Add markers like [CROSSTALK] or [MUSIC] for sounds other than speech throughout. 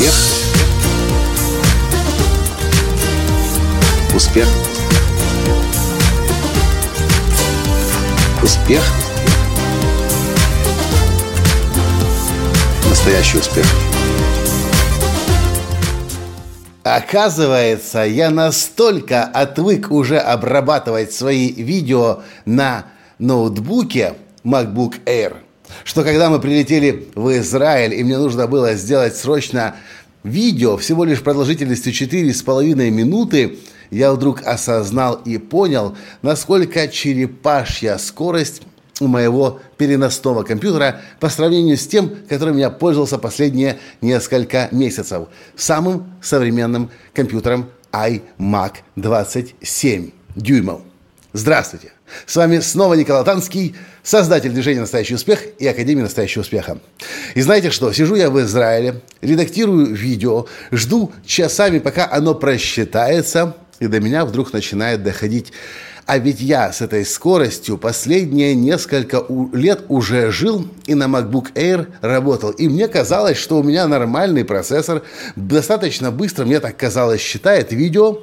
Успех. Успех. Успех. Настоящий успех. Оказывается, я настолько отвык уже обрабатывать свои видео на ноутбуке MacBook Air, что когда мы прилетели в Израиль, и мне нужно было сделать срочно видео всего лишь продолжительностью 4,5 минуты, я вдруг осознал и понял, насколько черепашья скорость у моего переносного компьютера по сравнению с тем, которым я пользовался последние несколько месяцев. Самым современным компьютером iMac 27 дюймов. Здравствуйте! С вами снова Николай Танский, создатель движения «Настоящий успех» и Академии «Настоящего успеха». И знаете что? Сижу я в Израиле, редактирую видео, жду часами, пока оно просчитается, и до меня вдруг начинает доходить а ведь я с этой скоростью последние несколько лет уже жил и на MacBook Air работал. И мне казалось, что у меня нормальный процессор, достаточно быстро, мне так казалось, считает видео.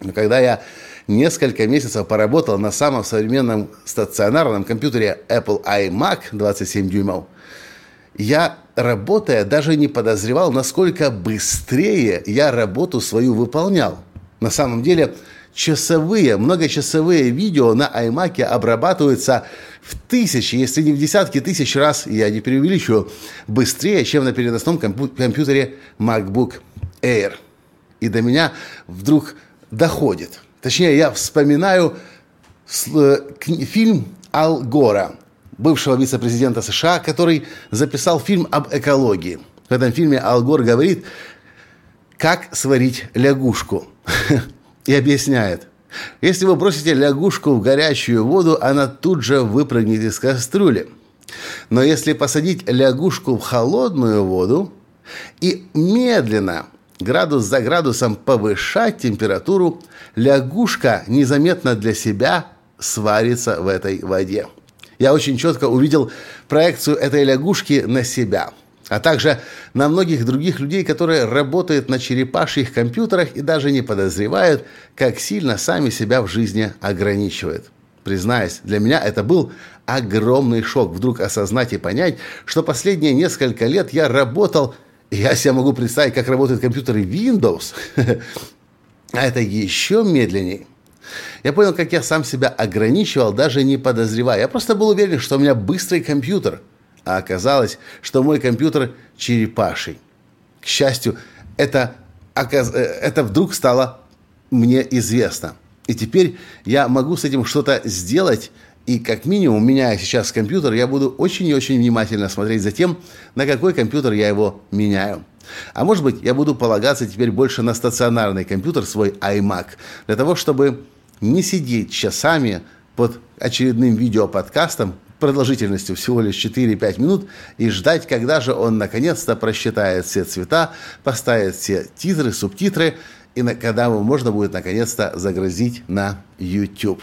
Но когда я несколько месяцев поработал на самом современном стационарном компьютере Apple iMac 27 дюймов, я, работая, даже не подозревал, насколько быстрее я работу свою выполнял. На самом деле, часовые, многочасовые видео на iMac обрабатываются в тысячи, если не в десятки тысяч раз, я не преувеличиваю, быстрее, чем на переносном компьютере MacBook Air. И до меня вдруг доходит. Точнее, я вспоминаю э, фильм Ал Гора, бывшего вице-президента США, который записал фильм об экологии. В этом фильме Ал Гор говорит, как сварить лягушку. [LAUGHS] и объясняет. Если вы бросите лягушку в горячую воду, она тут же выпрыгнет из кастрюли. Но если посадить лягушку в холодную воду и медленно, градус за градусом повышать температуру, лягушка незаметно для себя сварится в этой воде. Я очень четко увидел проекцию этой лягушки на себя – а также на многих других людей, которые работают на черепашьих компьютерах и даже не подозревают, как сильно сами себя в жизни ограничивают. Признаюсь, для меня это был огромный шок вдруг осознать и понять, что последние несколько лет я работал, я себе могу представить, как работают компьютеры Windows, [LAUGHS] а это еще медленнее. Я понял, как я сам себя ограничивал, даже не подозревая. Я просто был уверен, что у меня быстрый компьютер – а оказалось, что мой компьютер черепаший. К счастью, это, э, это вдруг стало мне известно. И теперь я могу с этим что-то сделать, и как минимум, меняя сейчас компьютер, я буду очень и очень внимательно смотреть за тем, на какой компьютер я его меняю. А может быть, я буду полагаться теперь больше на стационарный компьютер, свой iMac, для того, чтобы не сидеть часами под очередным видеоподкастом, продолжительностью всего лишь 4-5 минут и ждать, когда же он наконец-то просчитает все цвета, поставит все титры, субтитры, и на, когда его можно будет наконец-то загрузить на YouTube.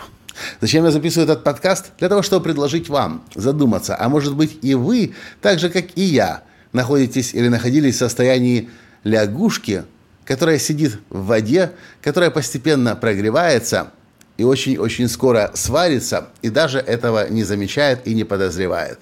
Зачем я записываю этот подкаст? Для того, чтобы предложить вам задуматься, а может быть и вы, так же как и я, находитесь или находились в состоянии лягушки, которая сидит в воде, которая постепенно прогревается – и очень-очень скоро сварится, и даже этого не замечает и не подозревает.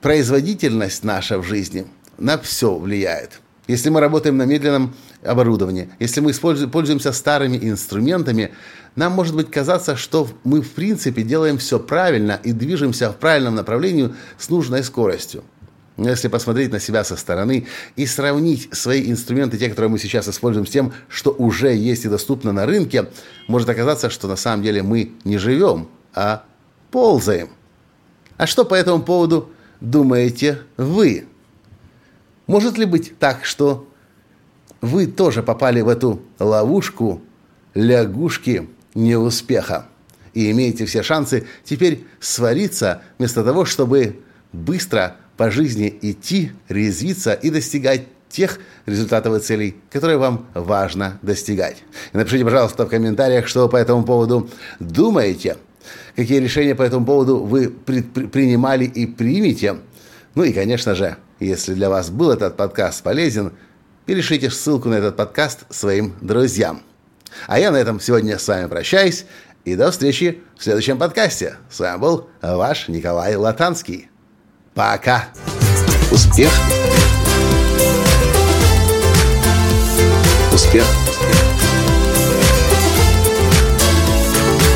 Производительность наша в жизни на все влияет. Если мы работаем на медленном оборудовании, если мы пользуемся старыми инструментами, нам может быть казаться, что мы в принципе делаем все правильно и движемся в правильном направлении с нужной скоростью. Но если посмотреть на себя со стороны и сравнить свои инструменты, те, которые мы сейчас используем, с тем, что уже есть и доступно на рынке, может оказаться, что на самом деле мы не живем, а ползаем. А что по этому поводу думаете вы? Может ли быть так, что вы тоже попали в эту ловушку лягушки неуспеха и имеете все шансы теперь свариться вместо того, чтобы быстро по жизни идти, резвиться и достигать тех результатов и целей, которые вам важно достигать. И напишите, пожалуйста, в комментариях, что вы по этому поводу думаете, какие решения по этому поводу вы принимали и примете. Ну и, конечно же, если для вас был этот подкаст полезен, перешлите ссылку на этот подкаст своим друзьям. А я на этом сегодня с вами прощаюсь. И до встречи в следующем подкасте. С вами был ваш Николай Латанский. Пока. Успех. Успех.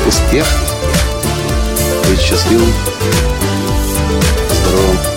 Успех. Быть счастливым, здоровым